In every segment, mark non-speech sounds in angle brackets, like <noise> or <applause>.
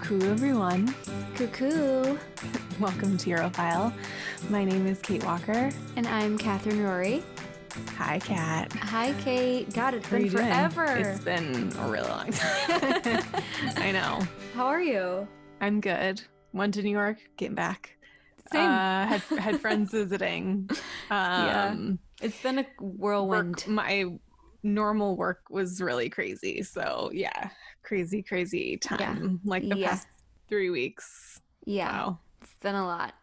Cuckoo, everyone. Cuckoo. <laughs> Welcome to Europhile. My name is Kate Walker. And I'm Catherine Rory. Hi, Kat. Hi, Kate. God, it's How been you doing? forever. It's been a really long time. <laughs> <laughs> I know. How are you? I'm good. Went to New York, getting back. Same. Uh, had had friends visiting. Yeah. Um, it's been a whirlwind. work, my normal work was really crazy. So yeah, crazy, crazy time. Like the Yeah. past three weeks. Yeah. Wow. It's been a lot.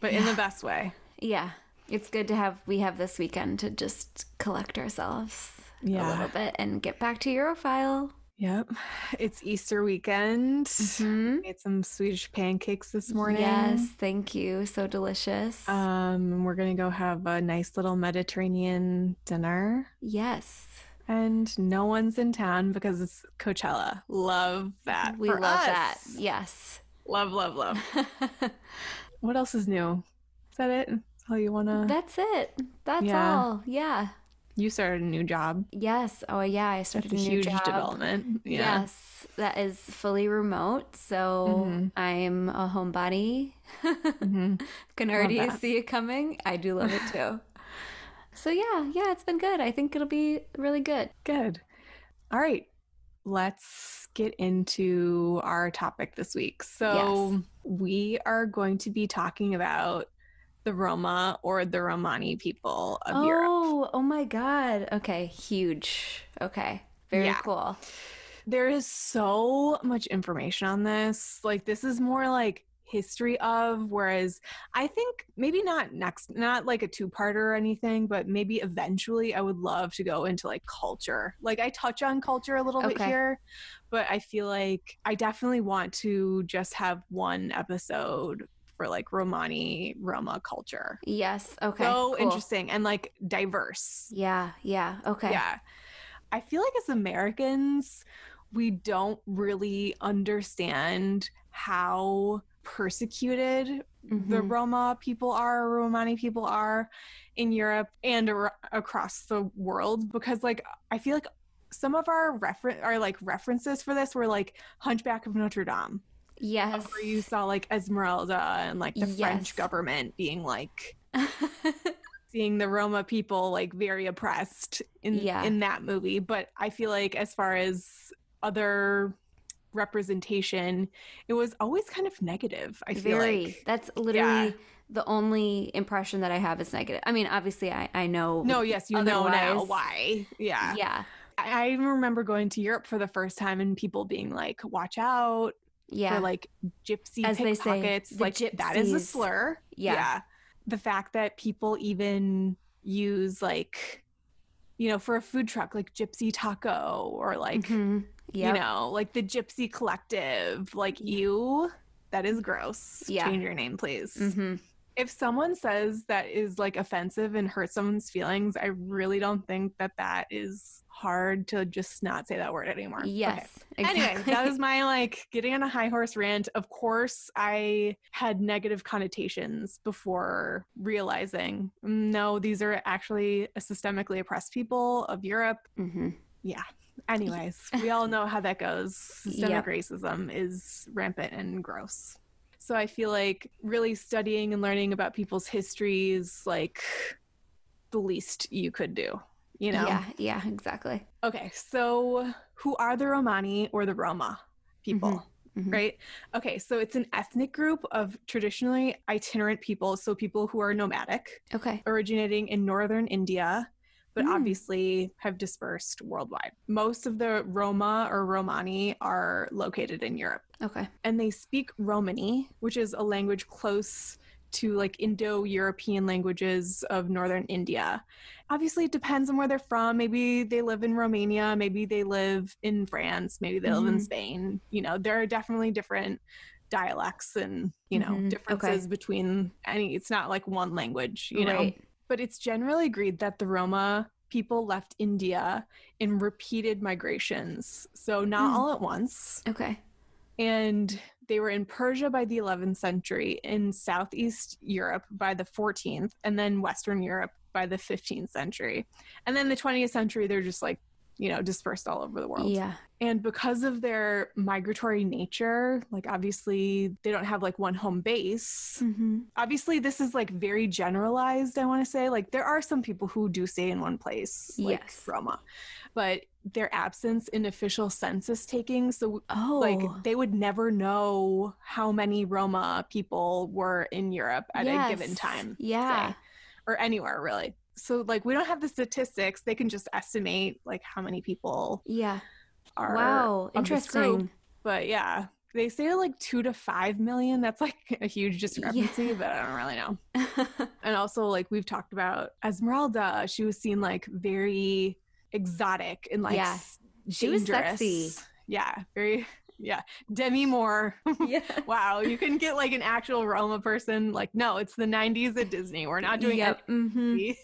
But in the best way. Yeah. It's good to have we have this weekend to just collect ourselves yeah. a little bit and get back to Europhile. Yep. It's Easter weekend. Hmm? Made some Swedish pancakes this morning. Yes, thank you. So delicious. Um, we're gonna go have a nice little Mediterranean dinner. yes. And no one's in town because it's Coachella. Love that. We love us. that. Yes. Love, love, love. <laughs> what else is new? Is that it? That's all you wanna? That's it. That's Yeah. all. Yeah. you started a new job. Yes. Oh, yeah. I started That's a huge job. development. Yeah. Yes, that is fully remote. So Mhm. I'm a homebody. <laughs> Mhm. Can already see it coming. I do love it too. So yeah, yeah, it's been good. I think it'll be really good. Good. All right. Let's get into our topic this week. So, Yes. we are going to be talking about the Roma or the Romani people of Europe. Oh, oh my god. Okay, huge. Okay. Very Yeah. cool. There is so much information on this. Like, this is more like history of, whereas I think maybe not next, not like a two parter or anything, but maybe eventually I would love to go into like culture. Like, I touch on culture a little bit here, but I feel like I definitely want to just have one episode for like Romani Roma culture. Yes. Okay. so cool. interesting and like diverse. Yeah, yeah. Okay. Yeah. I feel like as Americans, we don't really understand how persecuted the Mhm. Roma people are, Romani people are in Europe and ar- across the world because like I feel like some of our refer- our like references for this were like Hunchback of Notre Dame, Yes. where you saw like Esmeralda and like the Yes. French government being like <laughs> seeing the Roma people like very oppressed in Yeah. in that movie. But I feel like as far as other representation, it was always kind of negative. I feel Very. like That's literally Yeah. the only impression that I have is negative. I mean, obviously, I, I know. no, yes, you know now why. Yeah. Yeah. I, I even remember going to Europe for the first time and people being like, "Watch out Yeah. for like gypsy As they say, pickpockets." the Like that is a slur. Yeah. The fact that people even use like, you know, for a food truck, like gypsy taco or like Mhm. Yep. you know, like the Gypsy Collective, like you, that is gross. Yeah. Change your name, please. Mhm. If someone says that is like offensive and hurts someone's feelings, I really don't think that that is hard to just not say that word anymore. Okay. Yes. Anyway, that was my like getting on a high horse rant. Of course, I had negative connotations before realizing "Mm, no, these are actually a systemically oppressed people of Europe Mhm. Anyways, we all know how that goes. Systemic Yep. racism is rampant and gross. So I feel like really studying and learning about people's histories like the least you could do, you know? Yeah. Yeah. Exactly. Okay, so who are the Romani or the Roma people? Mhm. Right? Okay, so it's an ethnic group of traditionally itinerant people, so people who are nomadic Okay. originating in northern India, but Mm. obviously have dispersed worldwide. Most of the Roma or Romani are located in Europe, Okay. and they speak Romani, which is a language close to like Indo European languages of northern India. Obviously, it depends on where they're from. Maybe they live in Romania, maybe they live in France, maybe they live in Mhm. Spain. You know, there are definitely different dialects and you know Mhm. Okay. differences between any it's not like one language you know Right. But it's generally agreed that the Roma people left India in repeated migrations. So not Hmm. all at once. Okay. And they were in Persia by the 11th century, in Southeast Europe by the 14th, and then Western Europe by the 15th century. And then the 20th century, they're just like you know, dispersed all over the world. Yeah. And because of their migratory nature, like obviously they don't have like one home base. Mm-hmm. Obviously, this is like very generalized, I want to say. Like there are some people who do stay in one place, like Yes. Roma, but their absence in official census taking. So Oh. like they would never know how many Roma people were in Europe at a given time Yeah. say, or anywhere really. So like we don't have the statistics. They can just estimate like how many people Yeah. are Wow. group. Interesting. But yeah, they say like two to five million. That's like a huge discrepancy, but I don't really know. <laughs> And also, like we've talked about Esmeralda, she was seen like very exotic and like Yeah. s- She was sexy. Yeah, very. Yeah, Demi Moore. <laughs> yeah. wow, you can get like an actual Roma person. Like, no, it's the '90s at Disney. We're not doing Yep. Mm-hmm. it.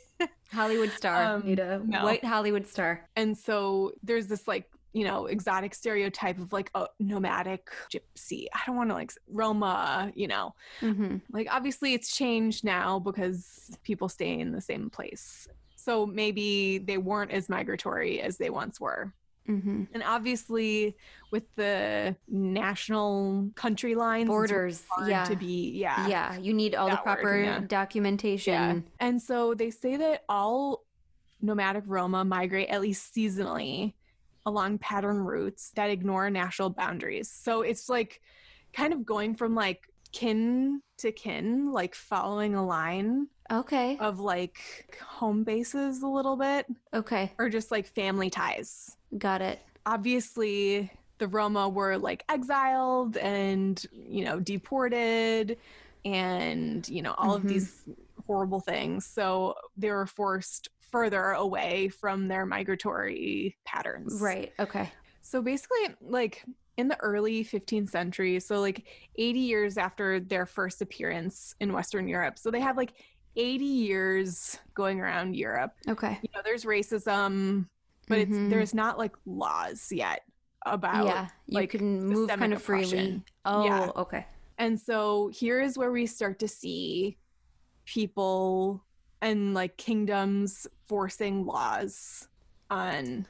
Hollywood star. Um, Need a no. white Hollywood star. And so there's this like you know exotic stereotype of like a nomadic gypsy. I don't want to like Roma. You know, Mm-hmm. like obviously it's changed now because people stay in the same place. So maybe they weren't as migratory as they once were. Mm-hmm. And obviously with the national country lines Borders. Yeah. to be yeah. yeah. You need all the that word, proper yeah. documentation. Yeah. And so they say that all nomadic Roma migrate at least seasonally along pattern routes that ignore national boundaries. So it's like kind of going from like kin to kin, like following a line Okay. of like home bases a little bit, Okay. or just like family ties. Got it. Obviously, the Roma were like exiled and, you know, deported and, you know, all Mhm. of these horrible things. So they were forced further away from their migratory patterns. Right. Okay. So basically, like in the early 15th century, so like 80 years after their first appearance in Western Europe. So they have like 80 years going around Europe. Okay. You know, there's racism, but Mhm. it's there's not like laws yet about yeah. You like, can move kind of freely. Oh, Yeah. okay. And so here is where we start to see people and like kingdoms forcing laws on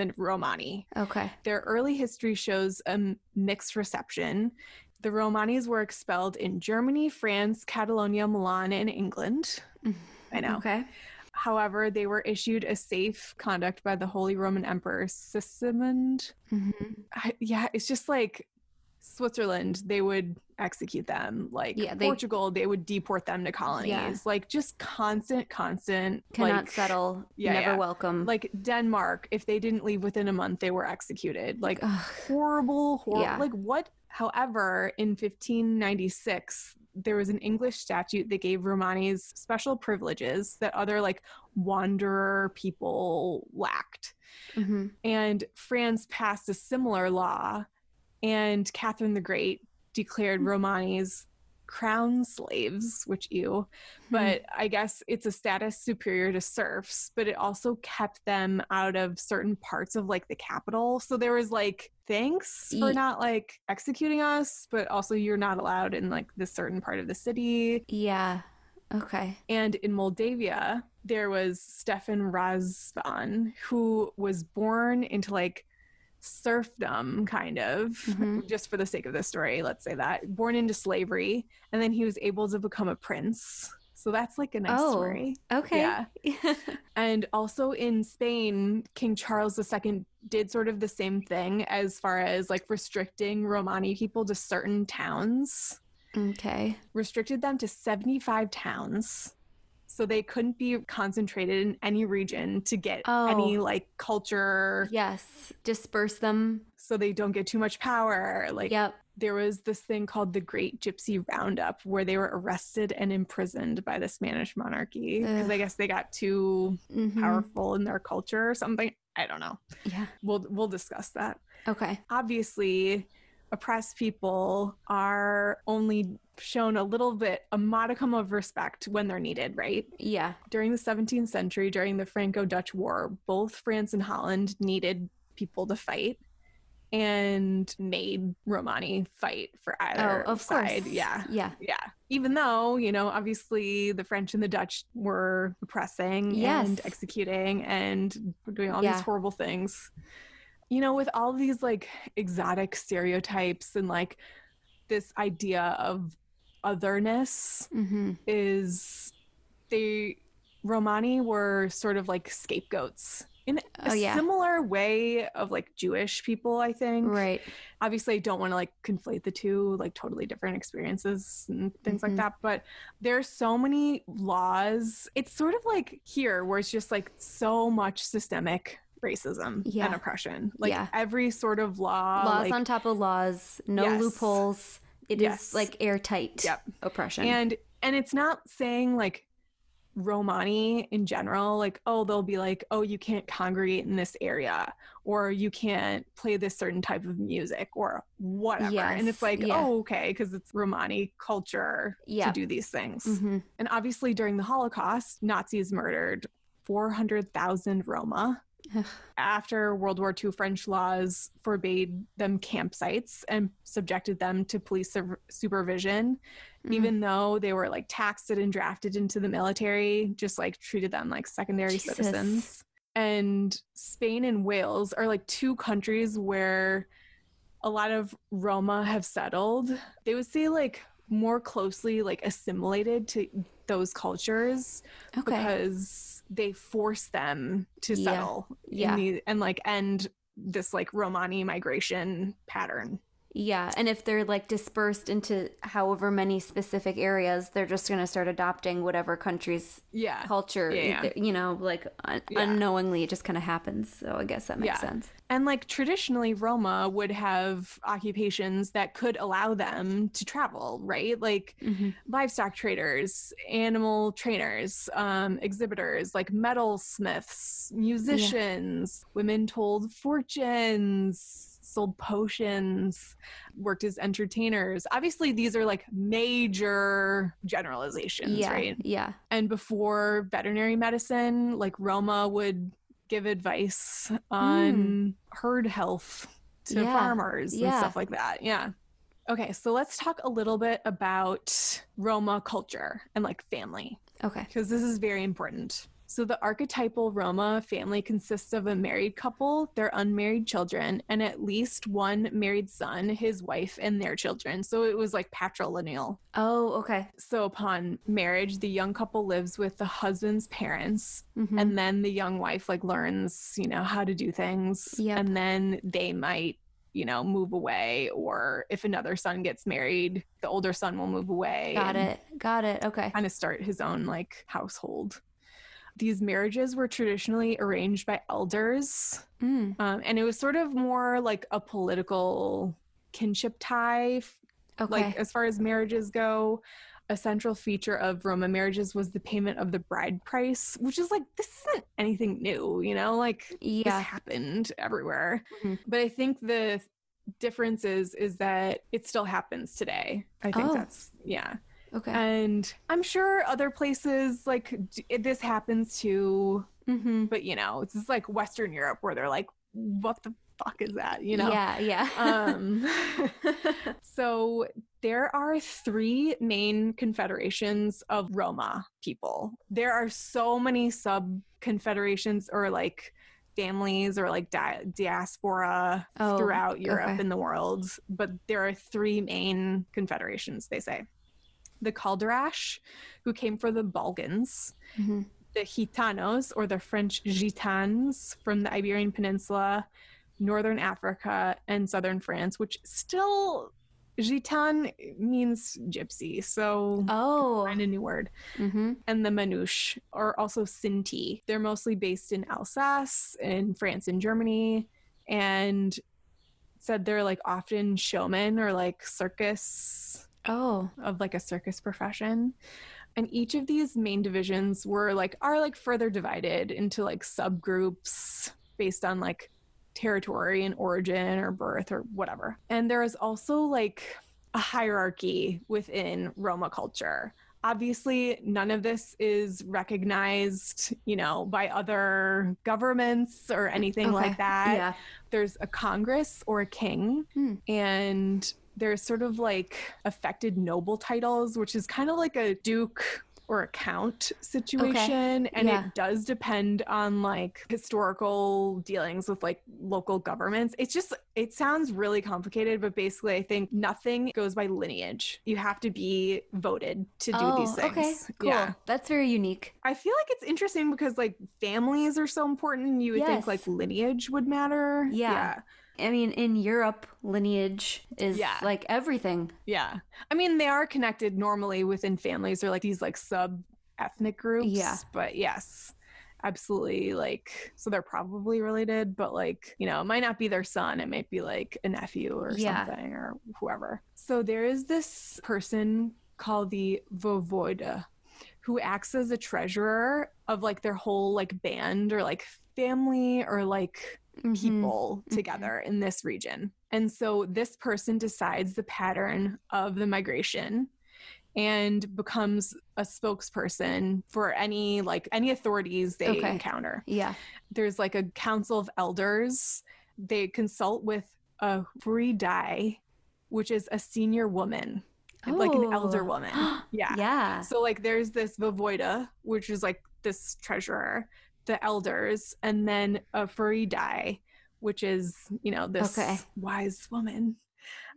the Romani. Okay. Their early history shows a mixed reception. The Romanis were expelled in Germany, France, Catalonia, Milan, and England. I know. Okay. However, they were issued a safe conduct by the Holy Roman Emperor Sigismund. hmm I, yeah, it's just like Switzerland, they would execute them. Like Yeah, they- Portugal, they would deport them to colonies. Yeah. Like just constant, constant. Cannot like, settle. yeah, Never yeah. welcome. Like Denmark, if they didn't leave within a month, they were executed. Like Ugh. horrible, horrible. Like what? However, in 1596, there was an English statute that gave Romanis special privileges that other like wanderer people lacked. Mhm. And France passed a similar law, and Catherine the Great declared mm-hmm. Romanis crown slaves, which ew. Hmm. But I guess it's a status superior to serfs, but it also kept them out of certain parts of like the capital. So there was like, thanks for not like executing us, but also you're not allowed in like this certain part of the city. Yeah. Okay. And in Moldavia, there was Stefan Razvan, who was born into like serfdom, kind of, Mhm. just for the sake of the story, let's say that, born into slavery. And then he was able to become a prince. So that's like a nice Oh. story. Okay. Yeah. <laughs> And also in Spain, King Charles II did sort of the same thing as far as like restricting Romani people to certain towns okay. restricted them to 75 towns so they couldn't be concentrated in any region to get Oh. any like culture Yes. Disperse them. so they don't get too much power like Yep. there was this thing called the great gypsy roundup where they were arrested and imprisoned by the spanish monarchy because i guess they got too Mhm. powerful in their culture or something i don't know Yeah. we'll we'll discuss that Okay. obviously oppressed people are only shown a little bit a modicum of respect when they're needed right Yeah. during the 17th century during the franco-dutch war both france and holland needed people to fight and made romani fight for either Oh, of course. side yeah Yeah. yeah even though, you know, obviously the French and the Dutch were oppressing Yes. and executing and doing all Yeah. these horrible things. You know, with all these like exotic stereotypes and like this idea of otherness Mm-hmm. is they Romani were sort of like scapegoats in a Oh, yeah. similar way of like Jewish people, I think Right. obviously I don't want to like conflate the two, like totally different experiences and things Mhm. like that. But there's so many laws. It's sort of like here where it's just like so much systemic racism Yeah. and oppression. Like Yeah. every sort of law. laws like- on top of laws, no Yes. loopholes. It is Yes. like airtight Yep. oppression. and and it's not saying like Romani in general, like, oh, they'll be like, oh, you can't congregate in this area, or you can't play this certain type of music, or whatever. and it's like, yeah. oh, okay, because it's Romani culture Yeah. to do these things. Mhm. And obviously, during the Holocaust, Nazis murdered 400,000 Roma. Ugh. <sighs> After World War II, French laws forbade them campsites and subjected them to police su- supervision Mhm. even though they were like taxed and drafted into the military, just like treated them like secondary Jesus. citizens. And Spain and Wales are like two countries where a lot of Roma have settled. They would say like more closely like assimilated to those cultures okay. because they force them to Yeah. settle in Yeah. the- and like end this like Romani migration pattern. Yeah, and if they're like dispersed into however many specific areas, they're just going to start adopting whatever country's Yeah. culture, Yeah, yeah. you know, like un- Yeah. unknowingly it just kind of happens. So I guess that makes sense. And like traditionally, Roma would have occupations that could allow them to travel, right? Like Mhm. livestock traders, animal trainers, um, exhibitors, like metal smiths, musicians, women told fortunes, sold potions, worked as entertainers. Obviously, these are like major generalizations, Yeah, right? yeah, and before veterinary medicine like roma would give advice on hmm. herd health to. Yeah, farmers and yeah. stuff like that yeah okay so let's talk a little bit about roma culture and like family okay. because this is very important so the archetypal roma family consists of a married couple their unmarried children and at least one married son his wife and their children so it was like patrilineal Oh, okay. so upon marriage, the young couple lives with the husband's parents, Mhm. and then the young wife like learns, you know, how to do things, Yep. and then they might, you know, move away, or if another son gets married, the older son will move away. Got it. Got it. Okay. Kind of start his own like household. These marriages were traditionally arranged by elders, Mm. um, and it was sort of more like a political kinship tie Okay. like as far as marriages go a central feature of roma marriages was the payment of the bride price which is like this isn't anything new you know like this yeah. happened everywhere Mhm. but i think the difference is is that it still happens today i think Oh. that's yeah Okay. and i'm sure other places like d- this happens too mm-hmm. but you know it's just like western europe where they're like what the fuck is that you know Yeah. Yeah. um <laughs> <laughs> so there are three main confederations of Roma people. There are so many sub confederations or like families or like di- diaspora Oh, throughout Europe okay. and the world, but there are three main confederations, they say. The Calderash, who came for the Balkans, Mhm. the Gitanos or the French Gitans from the Iberian Peninsula, northern Africa, and southern France, which still Gitan means gypsy, so Oh. find a new word. Mm-hmm. And the Manouche are also Sinti. They're mostly based in Alsace, in France and Germany, and said they're like often showmen or like circus Oh. of like a circus profession and each of these main divisions were like are like further divided into like subgroups based on like territory and origin or birth or whatever and there is also like a hierarchy within roma culture obviously none of this is recognized you know by other governments or anything Okay. like that Yeah. there's a congress or a king Hmm. and there's sort of like affected noble titles, which is kind of like a duke or a count situation and yeah. it does depend on like historical dealings with like local governments. It's just it sounds really complicated but basically i think nothing goes by lineage. You have to be voted to do oh, these things. Okay, cool. yeah. That's very unique. i feel like it's interesting because like families are so important you would think like lineage would matter. Yeah. I mean, in Europe, lineage is Yeah. like everything. Yeah. I mean, they are connected normally within families or like these like sub ethnic groups. Yeah. But yes, absolutely. Like, so they're probably related, but like, you know, it might not be their son. It might be like a nephew or Yeah. something or whoever. So there is this person called the Vovoda who acts as a treasurer of like their whole like band or like family or like Mhm. people Mhm. together in this region. And so this person decides the pattern of the migration and becomes a spokesperson for any like any authorities they Okay. encounter. Yeah. There's like a council of elders. They consult with a Furidai, which is a senior woman, like an elder Oh. <gasps> woman. Yeah. Yeah. So like there's this Vovoida, which is like this treasurer, the elders, and then a Furidai, which is, you know, this Okay. wise woman.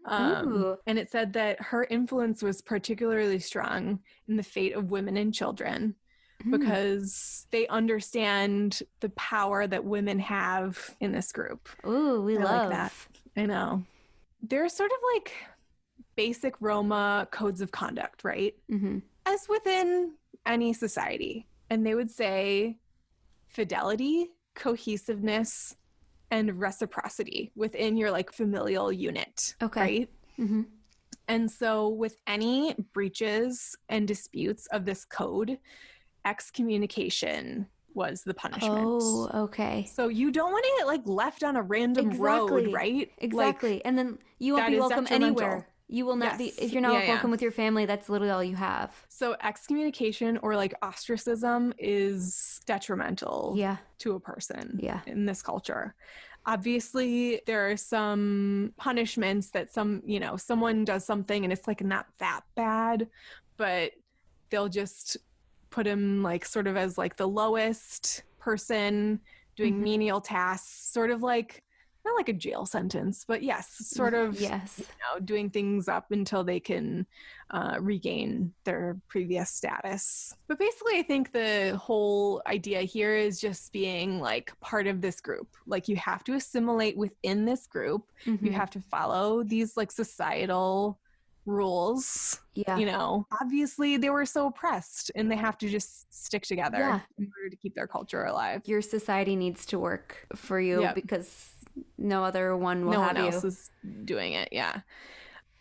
Um, and it said that her influence was particularly strong in the fate of women and children Mm. because they understand the power that women have in this group. Ooh, we I like love that. I know. There's sort of like basic Roma codes of conduct, right? hmm as within any society. And they would say fidelity, cohesiveness, and reciprocity within your like familial unit. Okay. Right. hmm And so, with any breaches and disputes of this code, excommunication was the punishment. Oh, okay. So you don't want to get like left on a random Exactly. road, right? Like, Exactly. and then you won't be welcome anywhere. You will not be if you're not Yeah, yeah. welcome with your family, that's literally all you have. so excommunication or like ostracism is detrimental Yeah. to a person Yeah. in this culture. Obviously, there are some punishments that some, you know, someone does something and it's like not that bad, but they'll just put him like sort of as like the lowest person doing Mhm. menial tasks, sort of like not like a jail sentence, but yes, sort of Yes. you know, doing things up until they can uh, regain their previous status. But basically, I think the whole idea here is just being like part of this group. Like you have to assimilate within this group. You Mhm. have to follow these like societal rules. Yeah. You know, obviously they were so oppressed and they have to just stick together Yeah. in order to keep their culture alive. Your society needs to work for you Yep. because no other one will no have one else you. is doing it yeah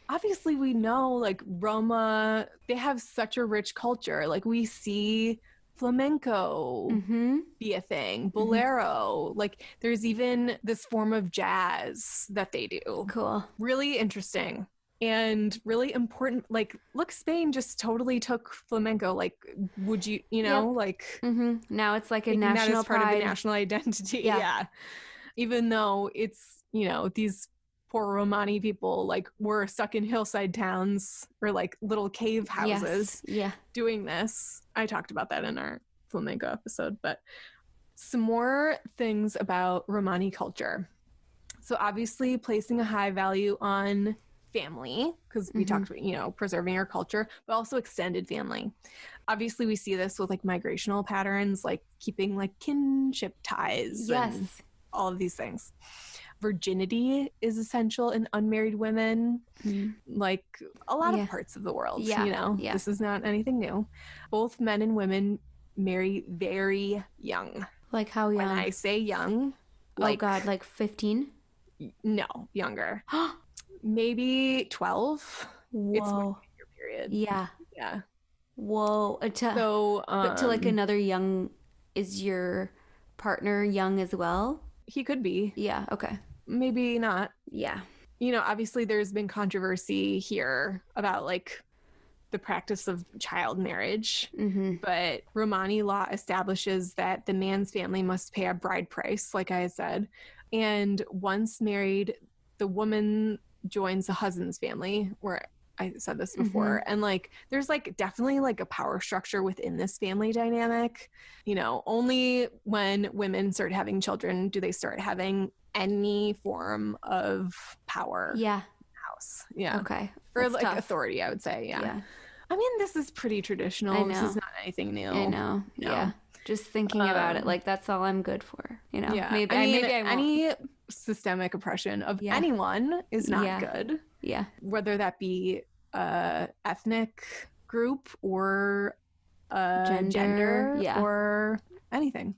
obviously we know like roma they have such a rich culture like we see flamenco hmm be a thing bolero like there's even this form of jazz that they do Cool. really interesting and really important like look spain just totally took flamenco like would you you know like hmm Now it's like a national part pride. of the national identity. Yeah. Yeah. Even though it's, you know, these poor Romani people like were stuck in hillside towns or like little cave houses Yes. Yeah. doing this. I talked about that in our flamenco episode, but some more things about Romani culture. So obviously placing a high value on family because we Mhm. talked about, you know, preserving our culture, but also extended family. Obviously we see this with like migrational patterns like keeping like kinship ties and Yes. All of these things. Virginity is essential in unmarried women Mhm. like a lot Yeah. of parts of the world. Yeah, You know, yeah. this is not anything new. Both men and women marry very young. Like how young? When I say young, like oh God, like fifteen. no, younger. <gasps> Maybe 12 Whoa. year period. yeah. Yeah. Whoa. Uh, to, So, um, but to like another young, is your partner young as well? He could be, Yeah. Okay. maybe not. Yeah. You know, obviously there's been controversy here about like the practice of child marriage. Mm-hmm. but Romani law establishes that the man's family must pay a bride price, like I said. And once married, the woman joins the husband's family, where I said this before, and like there's like definitely like a power structure within this family dynamic. You know, only when women start having children do they start having any form of power. Yeah. House. Yeah. Okay. Or That's like tough. authority, I would say. Yeah. Yeah. I mean, this is pretty traditional. I This is not anything new. I know. No. Yeah. Just thinking about it, Um, like that's all I'm good for. You know. Yeah. Maybe I mean, maybe I won't. any systemic oppression of Yeah. anyone is not Yeah. good, yeah. whether that be a ethnic group or a Gender, gender, yeah. or anything,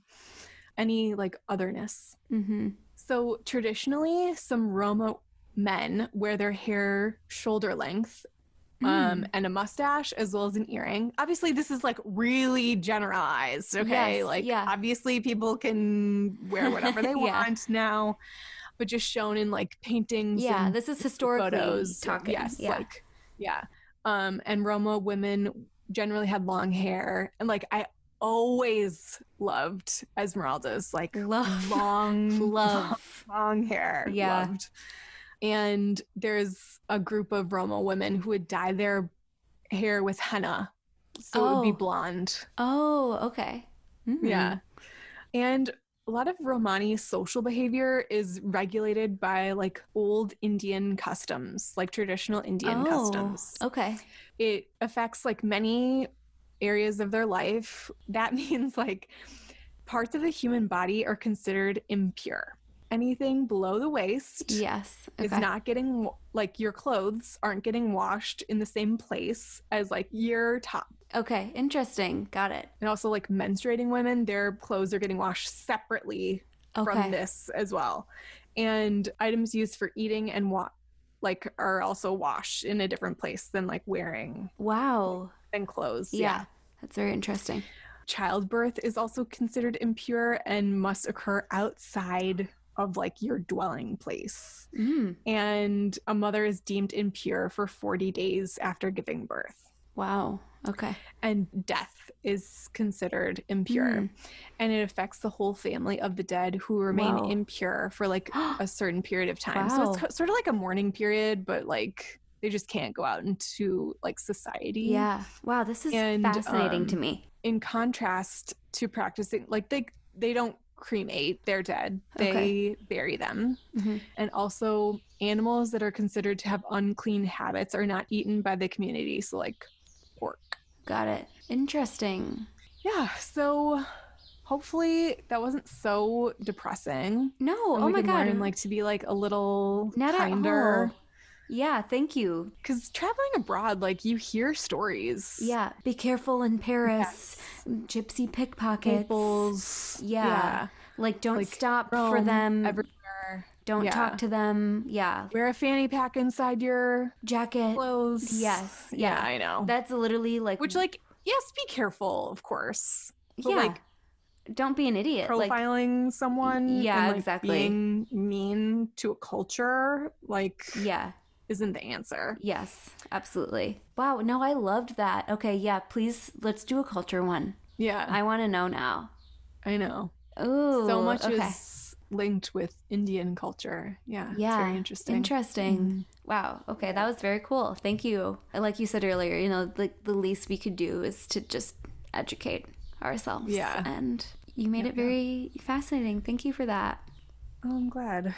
any like otherness. Mm-hmm. So traditionally, some Roma men wear their hair shoulder length Mm. um, and a mustache as well as an earring. Obviously, this is like really generalized. Okay, Yes, like yeah. obviously people can wear whatever <laughs> they Yeah. want now, but just shown in like paintings. Yeah. and This is historically photos. talking. Yes, Yeah. like yeah. Um, and Roma women generally had long hair, and like I always loved Esmeralda's like Love. <laughs> long Love. long hair. Yeah. Loved. And there's a group of Roma women who would dye their hair with henna. So it would be Oh. blonde. Oh, okay. Mm. Yeah. And a lot of Romani social behavior is regulated by like old Indian customs, like traditional Indian oh, customs. Okay. It affects like many areas of their life. That <laughs> means like parts of the human body are considered impure. Anything below the waist Yes. Okay. is not getting like your clothes aren't getting washed in the same place as like your top. Okay. Interesting. Got it. And also like menstruating women, their clothes are getting washed separately Okay. from this as well. And items used for eating and wa- like are also washed in a different place than like wearing Wow. than clothes. Yeah. That's very interesting. Childbirth is also considered impure and must occur outside of like your dwelling place. Mm. And a mother is deemed impure for 40 days after giving birth. Wow. Okay. And death is considered impure. Mm. And it affects the whole family of the dead who remain Wow. impure for like <gasps> a certain period of time. So it's sort of like a mourning period, but like they just can't go out into like society. Yeah. Wow. This is And, fascinating to um, me. in contrast to practicing like they they don't cremate their dead they Okay. bury them Mhm. and also animals that are considered to have unclean habits are not eaten by the community so like Got it. Interesting. yeah so hopefully that wasn't so depressing No. And oh my god. learn like to be like a little Not kinder. Yeah. Thank you. because traveling abroad like you hear stories Yeah. Be careful in Paris. Gypsy pickpockets. Naples Yeah. Like don't Like, stop for them. everywhere don't yeah. talk to them. Yeah. wear a fanny pack inside your Jacket. clothes. Yes, Yeah, yeah. I know. That's literally like Which, like, yes, be careful, of course. but, yeah. like, don't be an idiot. Like Profiling someone, yeah, and, like, exactly. being mean to a culture, like, yeah. isn't the answer. Yes, absolutely. Wow, no, I loved that. Okay, yeah, please let's do a culture one. Yeah, I want to know now. I know. Ooh, so much okay. is linked with Indian culture. Yeah, yeah, it's very interesting. Interesting. Mhm. Wow. Okay, that was very cool. Thank you. Like you said earlier, you know, like the least we could do is to just educate ourselves. Yeah. And you made Yeah, it very fascinating. Thank you for that. Oh, I'm glad.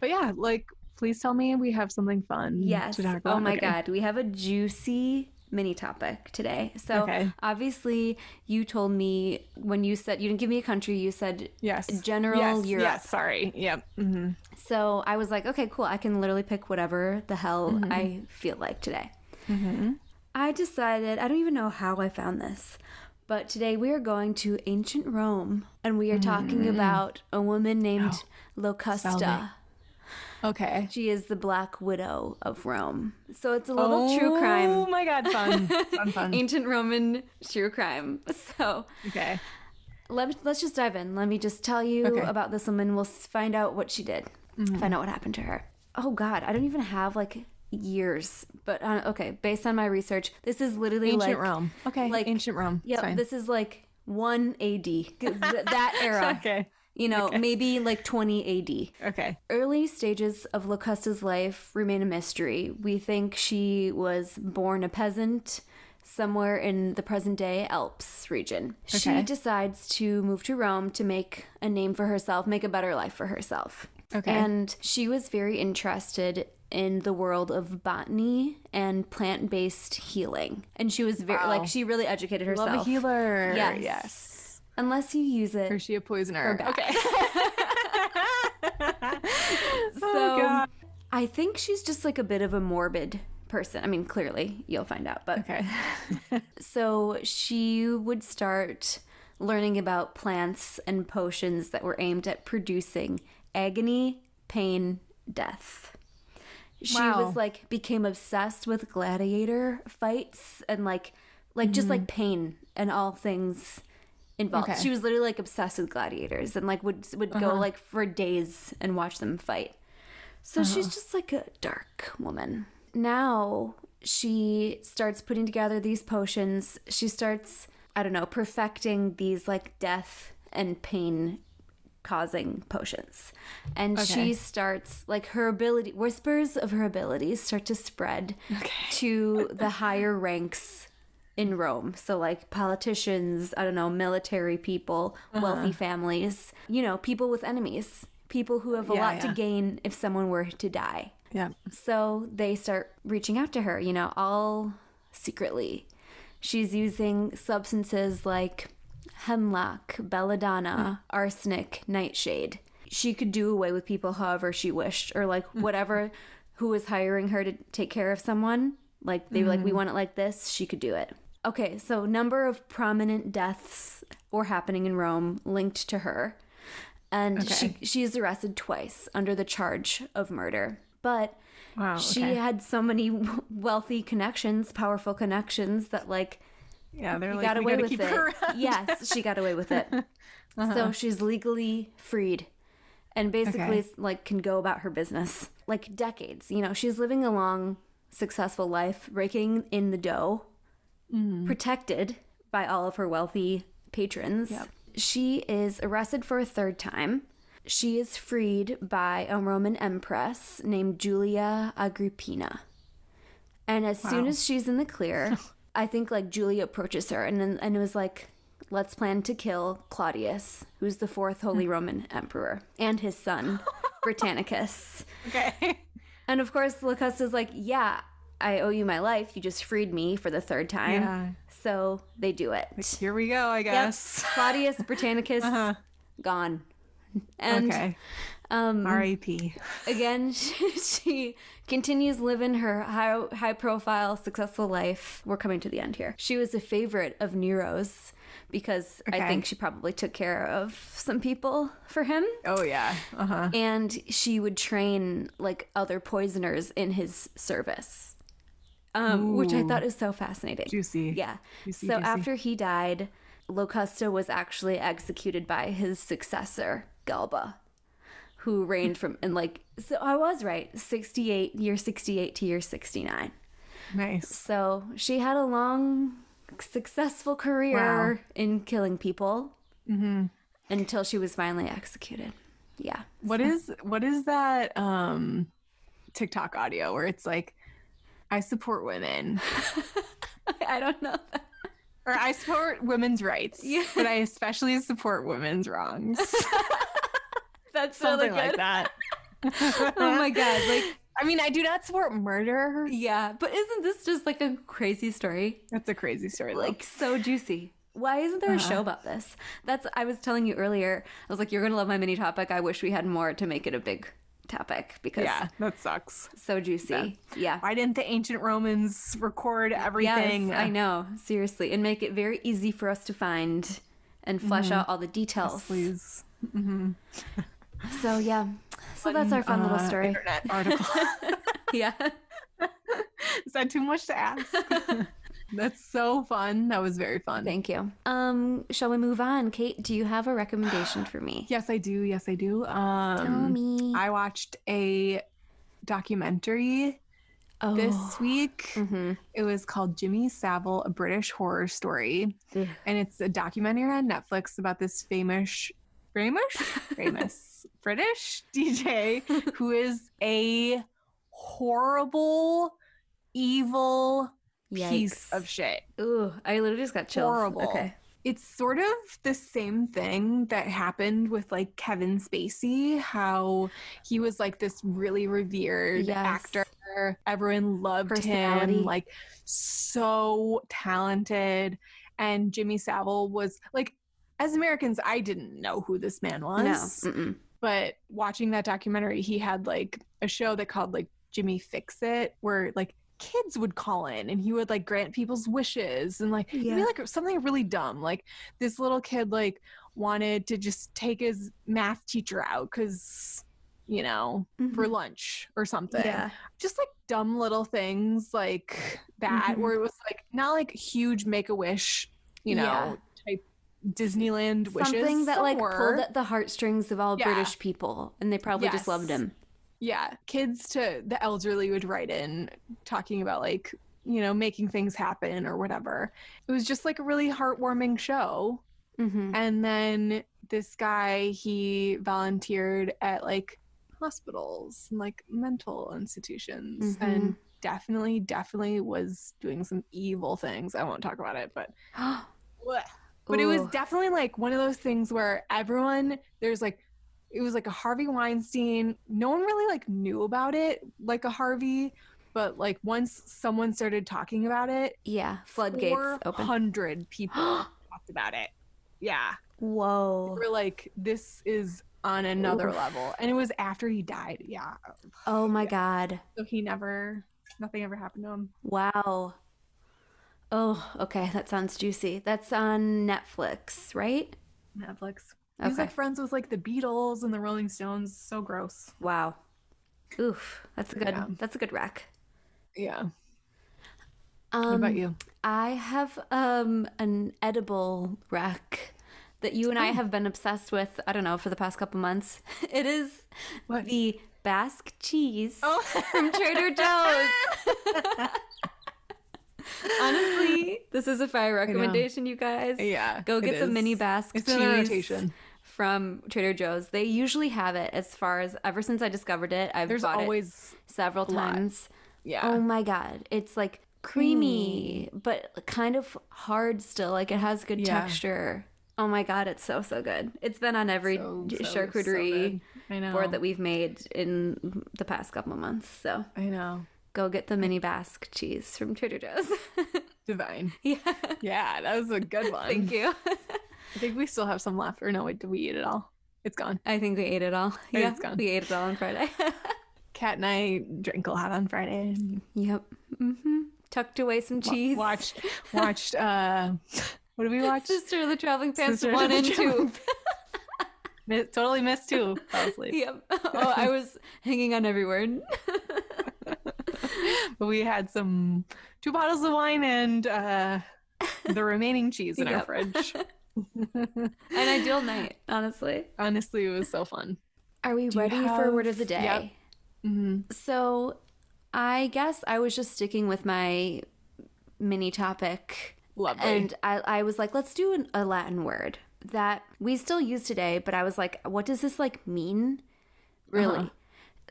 But yeah, like, please tell me we have something fun Yes. to talk about. Oh my Okay. God. We have a juicy mini topic today. So Okay. obviously, you told me when you said you didn't give me a country, you said Yes. general yes, Europe. Yes, sorry. Yep. hmm So I was like, okay, cool. I can literally pick whatever the hell Mm-hmm. I feel like today. hmm I decided, I don't even know how I found this, but today we are going to ancient Rome and we are talking about a woman named Mm. Oh, Locusta. Okay. She is the Black Widow of Rome. So it's a little true crime. Oh my god, fun. <laughs> fun, fun. Ancient Roman true crime. So Okay. let, let's just dive in. Let me just tell you Okay. Mm-hmm. about this woman. We'll find out what she did, find out what happened to her. Oh, God. I don't even have like years, but uh, okay. Based on my research, this is literally Ancient like. Rome. Okay. like- ancient Rome. Yeah, this is like 1 AD, <laughs> that era. <laughs> okay. You know, maybe like 20 AD. Okay. Early stages of Locusta's life remain a mystery. We think she was born a peasant somewhere in the present day Alps region. Okay. She decides to move to Rome to make a name for herself, make a better life for herself. Okay. And she was very interested in the world of botany and plant-based healing. And she was very Wow. like she really educated herself. Love a healer. Yes. Yes. Unless you use it Or is she a poisoner? Okay. <laughs> Oh, so Oh. I think she's just like a bit of a morbid person. I mean, clearly you'll find out. But Okay. <laughs> so she would start learning about plants and potions that were aimed at producing agony, pain, death. She Wow. was like became obsessed with gladiator fights and like like just mm-hmm. like pain and all things involved. Okay. She was literally like obsessed with gladiators and like would would Uh-huh. go like for days and watch them fight. So she's Uh-huh. just like a dark woman. Now she starts putting together these potions. She starts, I don't know, perfecting these like death and pain causing potions. And Okay. she starts like her ability whispers of her abilities start to spread to the higher ranks in Rome. So like politicians, I don't know, military people, Uh-huh. wealthy families, you know, people with enemies, people who have a Yeah, lot to gain if someone were to die. yeah. So they start reaching out to her, you know, all secretly. She's using substances like hemlock, belladonna, hmm. arsenic, nightshade. She could do away with people however she wished, or like hmm. whatever who was hiring her to take care of someone. Like they were like, we mm-hmm. want it like this, she could do it. Okay, so number of prominent deaths were happening in Rome linked to her. And Okay. she she is arrested twice under the charge of murder. But Wow. she had so many <laughs> wealthy connections, powerful connections that like yeah, they're like, got away with keep it. her yes, she got away with it. <laughs> So uh-huh. she's legally freed and basically Okay. like can go about her business. Like decades, you know, she's living a long successful life, raking in the dough, Mm-hmm. protected by all of her wealthy patrons. She is arrested for a third time. She is freed by a Roman empress named Julia Agrippina. And as soon as she's in the clear, <laughs> I think like Julia approaches her and and it was like, let's plan to kill Claudius, who's the fourth Holy mm. Roman Emperor, and his son, <laughs> Britannicus. Okay. And of course, Locusta's like, yeah, I owe you my life. You just freed me for the third time. Yeah. So they do it. Here we go, I Yep. guess. <laughs> Claudius Britannicus gone. And okay. um, R.I.P. again, she, <laughs> she continues living her high, high profile, successful life. We're coming to the end here. She was a favorite of Nero's because I think she probably took care of some people for him. Oh yeah. Uh huh. And she would train like other poisoners in his service, um, which I thought is so fascinating. Juicy. Yeah. Juicy, so juicy. after he died, Locusta was actually executed by his successor, Galba, who reigned from and like so I was right, 68 year 68 to year 69. Nice. So she had a long successful career Wow. in killing people until she was finally executed. Yeah. What is what is that um TikTok audio where it's like I support women <laughs> I don't know. or I support women's rights, Yeah. but I especially support women's wrongs. <laughs> That's Something like that. <laughs> oh my god, like I mean, I do not support murder. yeah, but isn't this just like a crazy story? That's a crazy story. Though. like so juicy. Why isn't there a uh-huh. show about this? That's I was telling you earlier. I was like, you're gonna love my mini topic. I wish we had more to make it a big topic because yeah, that sucks. so juicy. Yeah. Why didn't the ancient Romans record everything? Yes, I know. Seriously, and make it very easy for us to find and flesh out all the details. Please. So yeah. So that's our fun little Uh, story. Internet article. <laughs> Yeah. <laughs> Is that too much to ask? <laughs> That's so fun. That was very fun. Thank you. Um, shall we move on? Kate, do you have a recommendation for me? <gasps> Yes, I do. Yes, I do. Um, Tell me. I watched a documentary oh. this week. Mm-hmm. It was called Jimmy Savile, a British horror story. And it's a documentary on Netflix about this famous famous, <laughs> famous British DJ who is a horrible, evil piece of shit. Ooh, I literally just got chills. Horrible. Okay. It's sort of the same thing that happened with like Kevin Spacey, how he was like this really revered Yes. actor. Everyone loved him, like so talented. And Jimmy Savile was like, as Americans, I didn't know who this man was No. Mm-mm. but watching that documentary he had like a show that called like jimmy fix it where like kids would call in and he would like grant people's wishes and like Yeah. be like something really dumb like this little kid like wanted to just take his math teacher out because you know for Mhm. lunch or something Yeah. just like dumb little things like that Mhm. where it was like not like huge make a wish you know Yeah. type disneyland wishes Something that Some like pulled at the heartstrings of all Yeah. British people, and they probably just loved him. Yeah kids to the elderly would write in talking about like you know making things happen or whatever. It was just like a really heartwarming show. Hmm and then this guy he volunteered at like hospitals and like mental institutions Mhm. and definitely definitely was doing some evil things. I won't talk about it but <gasps> but it was definitely like one of those things where everyone there's like it was like a Harvey Weinstein. No one really like knew about it like a Harvey, but like once someone started talking about it, yeah, floodgates open. Hundred people <gasps> talked about it. Yeah. Whoa. We're like this is on another Oof. level. And it was after he died. Yeah. Oh my god. So he never nothing ever happened to him. Wow. Oh, okay. That sounds juicy. That's on Netflix, right? Netflix. He's Okay. like friends with like the Beatles and the Rolling Stones. So gross. Wow. Oof. That's a good. Yeah. That's a good rec. Yeah. Um, What about you? I have um an edible rack that you and I Oh. have been obsessed with. I don't know for the past couple months. <laughs> It is What? the Basque cheese Oh. from Trader Joe's. <laughs> Honestly, this is a fire recommendation, you guys. Yeah. Go get the mini Basque It's cheese in rotation. From Trader Joe's. They usually have it as far as ever since I discovered it. I've There's bought it always several lot. times. yeah. Oh my god, it's like creamy, hmm. but kind of hard still. Like it has good Yeah. texture. Oh my god, it's so so good. It's been on every So, so, so charcuterie know. board that we've made in the past couple of months. So I know. go get the mini Basque cheese from Trader Joe's. <laughs> Divine. yeah, Yeah, that was a good <laughs> one. thank you. <laughs> I think we still have some left. Or no, wait, did we eat it all? It's gone. I think we ate it all. It's Yeah, gone. we ate it all on Friday. <laughs> Cat and I drank a lot on Friday. yep. hmm Tucked away some wa- cheese. Watched, <laughs> watched. uh What did we watch? Sisterhood of the Traveling Pants Sister one and two. <laughs> Totally missed two. Fell asleep. Yep. Oh, I was hanging on every word. But we had some two bottles of wine and uh the remaining cheese in our fridge. <laughs> An ideal night, honestly. Honestly, it was so fun. Are we Do ready for word of the day? Yep. hmm So, I guess I was just sticking with my mini topic, Lovely. and I, I was like, let's do an, a Latin word that we still use today. But I was like, what does this like mean, really? Uh-huh.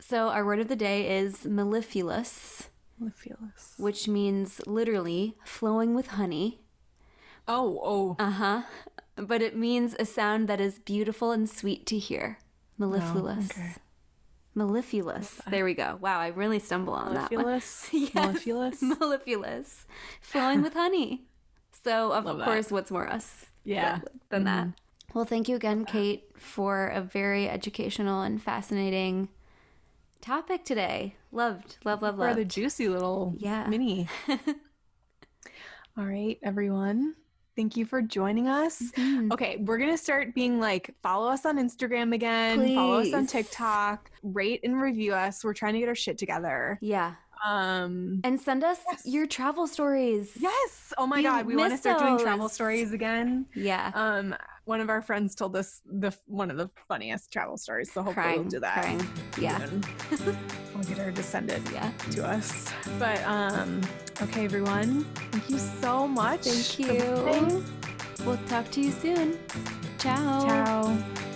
So, our word of the day is mellifluous, Mellifluous. which means literally flowing with honey. Oh, oh. Uh huh. But it means a sound that is beautiful and sweet to hear. Mellifluous. okay. Mellifluous. There we go. Wow, I really stumble on that one. Mellifluous. <laughs> Yes. Mellifluous. Mellifluous. Flowing with honey. So, of Love that. course, what's more us Yeah. Mm-hmm. than that? Well, thank you again, Kate, for a very educational and fascinating topic today. Loved, love, love, For love. the juicy little Yeah. mini. <laughs> All right, everyone. Thank you for joining us. Mhm. Okay, we're gonna start being like, follow us on Instagram again, follow us on Please. TikTok, rate and review us. We're trying to get our shit together. Yeah. Um, And send us Yes. your travel stories. yes. Oh my god, we want to start doing travel stories again. Yeah. Um, one of our friends told us the one of the funniest travel stories, so hopefully crying. we'll do that. Crying. Yeah. <laughs> we'll get her to send it Yeah. to us. But um, okay, everyone, thank you so much. Thank you. We'll talk to you soon. Ciao. Ciao.